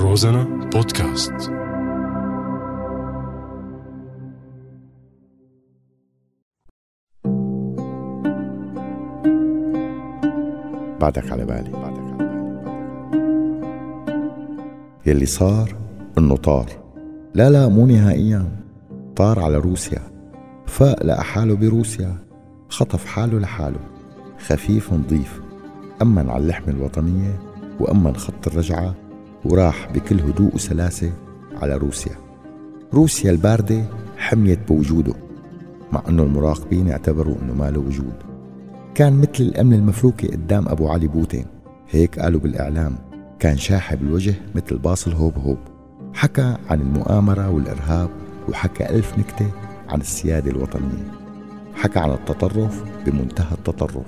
روزانا بودكاست. بعدك على بالي. بعدك على بالي. يلي صار إنه طار. لا لا مو نهائيا. طار على روسيا. فاق لقى حاله بروسيا. خطف حاله لحاله. خفيف نظيف أمن على اللحمة الوطنية وأمن خط الرجعة. وراح بكل هدوء وسلاسة على روسيا. روسيا الباردة حميت بوجوده مع أنه المراقبين اعتبروا أنه ما له وجود. كان مثل الأمن المفلوكي قدام أبو علي بوتين. هيك قالوا بالإعلام كان شاحب الوجه مثل باص الهوب هوب. حكى عن المؤامرة والإرهاب وحكى ألف نكتة عن السيادة الوطنية. حكى عن التطرف بمنتهى التطرف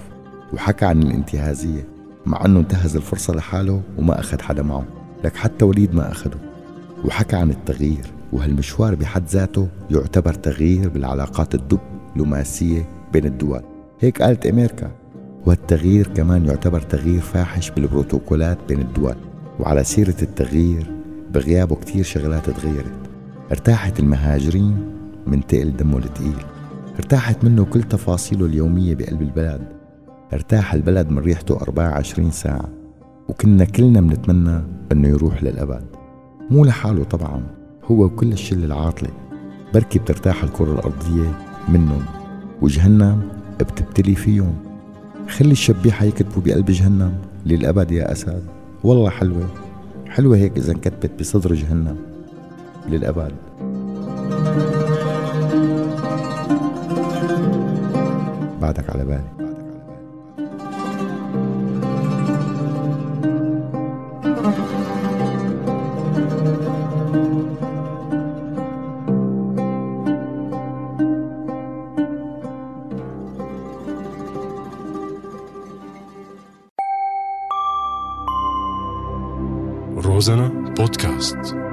وحكى عن الانتهازية مع أنه انتهز الفرصة لحاله وما أخذ حدا معه. لك حتى وليد ما أخده وحكى عن التغيير وهالمشوار بحد ذاته يعتبر تغيير بالعلاقات الدبلوماسية بين الدول. هيك قالت أمريكا والتغيير كمان يعتبر تغيير فاحش بالبروتوكولات بين الدول وعلى سيرة التغيير بغيابه كتير شغلات تغيرت. ارتاحت المهاجرين من تقل دمه التقيل. ارتاحت منه كل تفاصيله اليومية بقلب البلد. ارتاح البلد من ريحته 24 ساعة. وكنا كلنا بنتمنى إنه يروح للأبد. مو لحاله طبعا هو وكل الشلة العاطلة. بركي بترتاح الكرة الأرضية منهم وجهنم بتبتلي فيهم. خلي الشبيحة يكتبوا بقلب جهنم للأبد يا أسد. والله حلوة حلوة هيك إذا انكتبت بصدر جهنم للأبد. بعدك على بالي. روزانا بودكاست